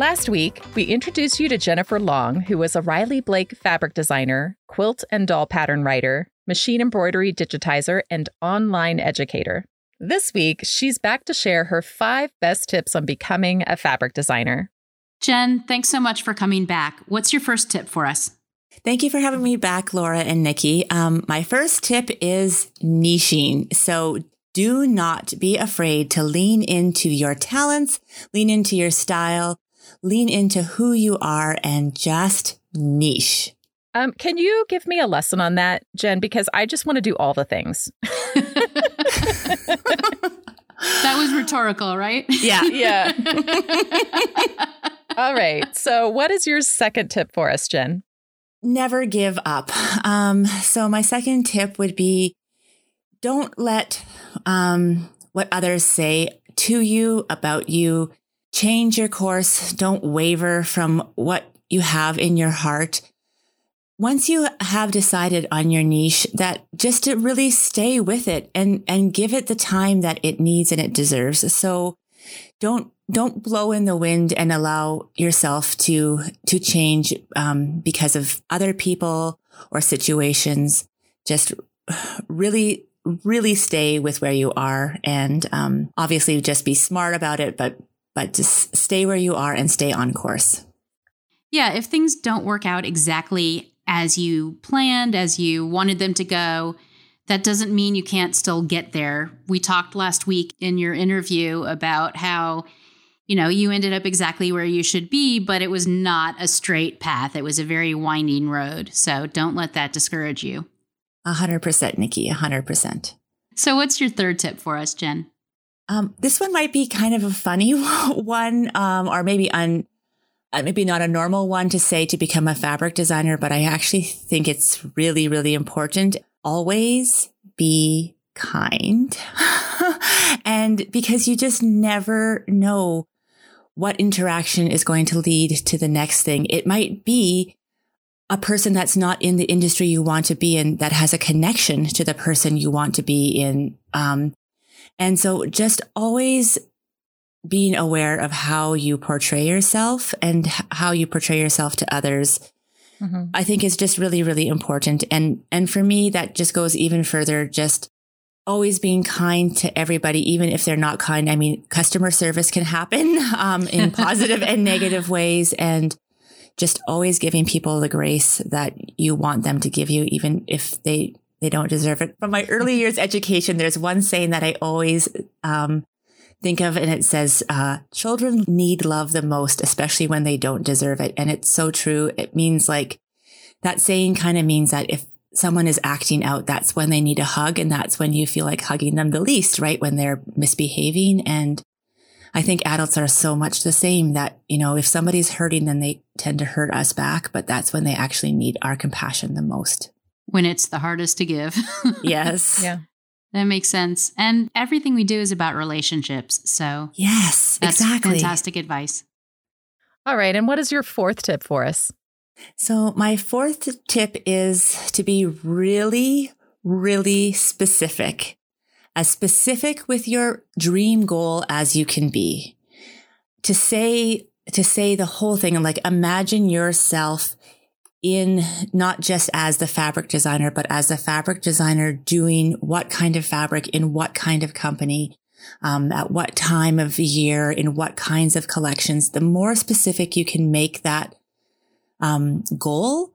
Last week, we introduced you to Jennifer Long, who was a Riley Blake fabric designer, quilt and doll pattern writer, machine embroidery digitizer, and online educator. This week, she's back to share her five best tips on becoming a fabric designer. Jen, thanks so much for coming back. What's your first tip for us? Thank you for having me back, Laura and Nikki. Um, my first tip is niching. So do not be afraid to lean into your talents, lean into your style, lean into who you are and just niche. Um, can you give me a lesson on that, Jen? Because I just want to do all the things. that was rhetorical, right? Yeah. Yeah. all right. So, what is your second tip for us, Jen? Never give up. Um, so, my second tip would be don't let um, what others say to you about you change your course. Don't waver from what you have in your heart. Once you have decided on your niche that just to really stay with it and, and give it the time that it needs and it deserves. So don't, don't blow in the wind and allow yourself to, to change, um, because of other people or situations. Just really, really stay with where you are and, um, obviously just be smart about it, but but just stay where you are and stay on course. Yeah, if things don't work out exactly as you planned, as you wanted them to go, that doesn't mean you can't still get there. We talked last week in your interview about how you know, you ended up exactly where you should be, but it was not a straight path. It was a very winding road. So don't let that discourage you. A hundred percent, Nikki, a hundred percent. So what's your third tip for us, Jen? Um, this one might be kind of a funny one, um, or maybe un, uh, maybe not a normal one to say to become a fabric designer, but I actually think it's really, really important. Always be kind. and because you just never know what interaction is going to lead to the next thing. It might be a person that's not in the industry you want to be in that has a connection to the person you want to be in. Um, and so just always being aware of how you portray yourself and how you portray yourself to others. Mm-hmm. I think is just really, really important. And, and for me, that just goes even further, just always being kind to everybody, even if they're not kind. I mean, customer service can happen, um, in positive and negative ways. And just always giving people the grace that you want them to give you, even if they they don't deserve it. From my early years education, there's one saying that I always um, think of, and it says, uh, "Children need love the most, especially when they don't deserve it." And it's so true. It means like that saying kind of means that if someone is acting out, that's when they need a hug, and that's when you feel like hugging them the least, right? When they're misbehaving and I think adults are so much the same that, you know, if somebody's hurting, then they tend to hurt us back, but that's when they actually need our compassion the most when it's the hardest to give. yes. Yeah. That makes sense. And everything we do is about relationships. So, yes, that's exactly. fantastic advice. All right. And what is your fourth tip for us? So, my fourth tip is to be really, really specific, as specific with your dream goal as you can be. To say, to say the whole thing and like imagine yourself in not just as the fabric designer, but as the fabric designer doing what kind of fabric in what kind of company, um, at what time of the year, in what kinds of collections. The more specific you can make that um, goal,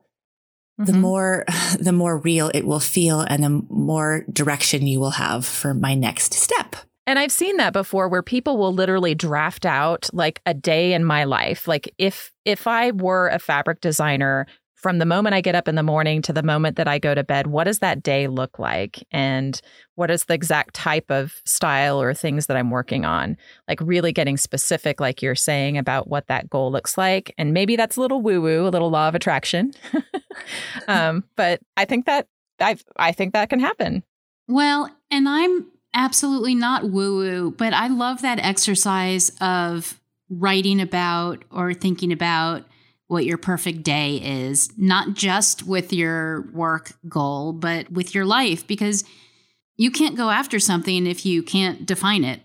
mm-hmm. the more the more real it will feel, and the more direction you will have for my next step. And I've seen that before where people will literally draft out like a day in my life. Like if if I were a fabric designer from the moment I get up in the morning to the moment that I go to bed, what does that day look like? And what is the exact type of style or things that I'm working on? Like really getting specific, like you're saying, about what that goal looks like. And maybe that's a little woo woo, a little law of attraction. um, but I think that I I think that can happen. Well, and I'm absolutely not woo woo, but I love that exercise of writing about or thinking about what your perfect day is, not just with your work goal, but with your life, because you can't go after something if you can't define it.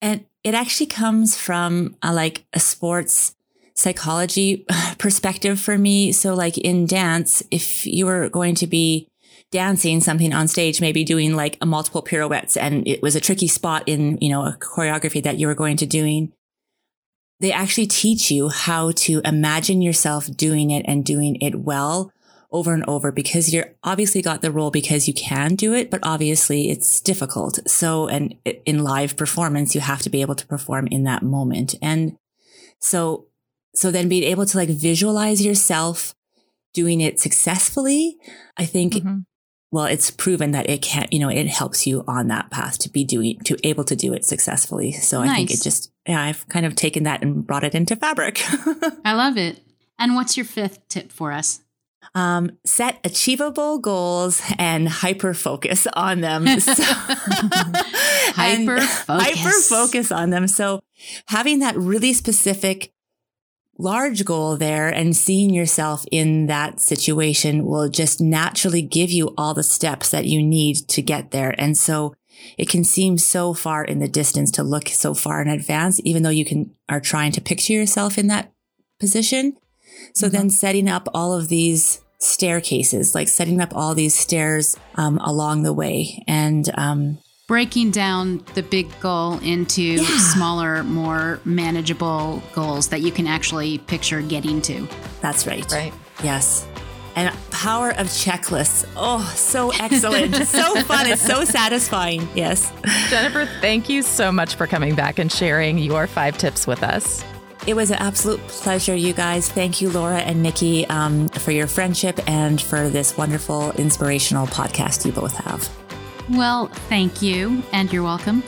And it actually comes from a, like a sports psychology perspective for me. So, like in dance, if you were going to be dancing something on stage, maybe doing like a multiple pirouettes and it was a tricky spot in, you know, a choreography that you were going to doing, they actually teach you how to imagine yourself doing it and doing it well over and over because you're obviously got the role because you can do it, but obviously it's difficult. So, and in live performance, you have to be able to perform in that moment. And so, so then being able to like visualize yourself doing it successfully, I think mm-hmm well, it's proven that it can't. you know, it helps you on that path to be doing, to able to do it successfully. So nice. I think it just, yeah, I've kind of taken that and brought it into fabric. I love it. And what's your fifth tip for us? Um, set achievable goals and hyper focus on them. So, hyper focus. Hyper focus on them. So having that really specific large goal there and seeing yourself in that situation will just naturally give you all the steps that you need to get there. And so it can seem so far in the distance to look so far in advance, even though you can are trying to picture yourself in that position. So mm-hmm. then setting up all of these staircases, like setting up all these stairs um, along the way and um, breaking down the big goal into yeah. smaller, more manageable goals that you can actually picture getting to. That's right. Right. Yes. And power of checklists. Oh, so excellent. so fun. It's so satisfying. Yes. Jennifer, thank you so much for coming back and sharing your five tips with us. It was an absolute pleasure, you guys. Thank you, Laura and Nikki, um, for your friendship and for this wonderful, inspirational podcast you both have. Well, thank you, and you're welcome.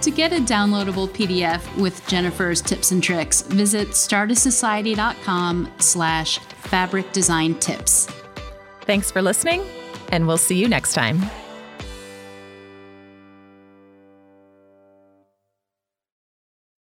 to get a downloadable PDF with Jennifer's tips and tricks, visit startistsociety.com slash fabric design tips. Thanks for listening, and we'll see you next time.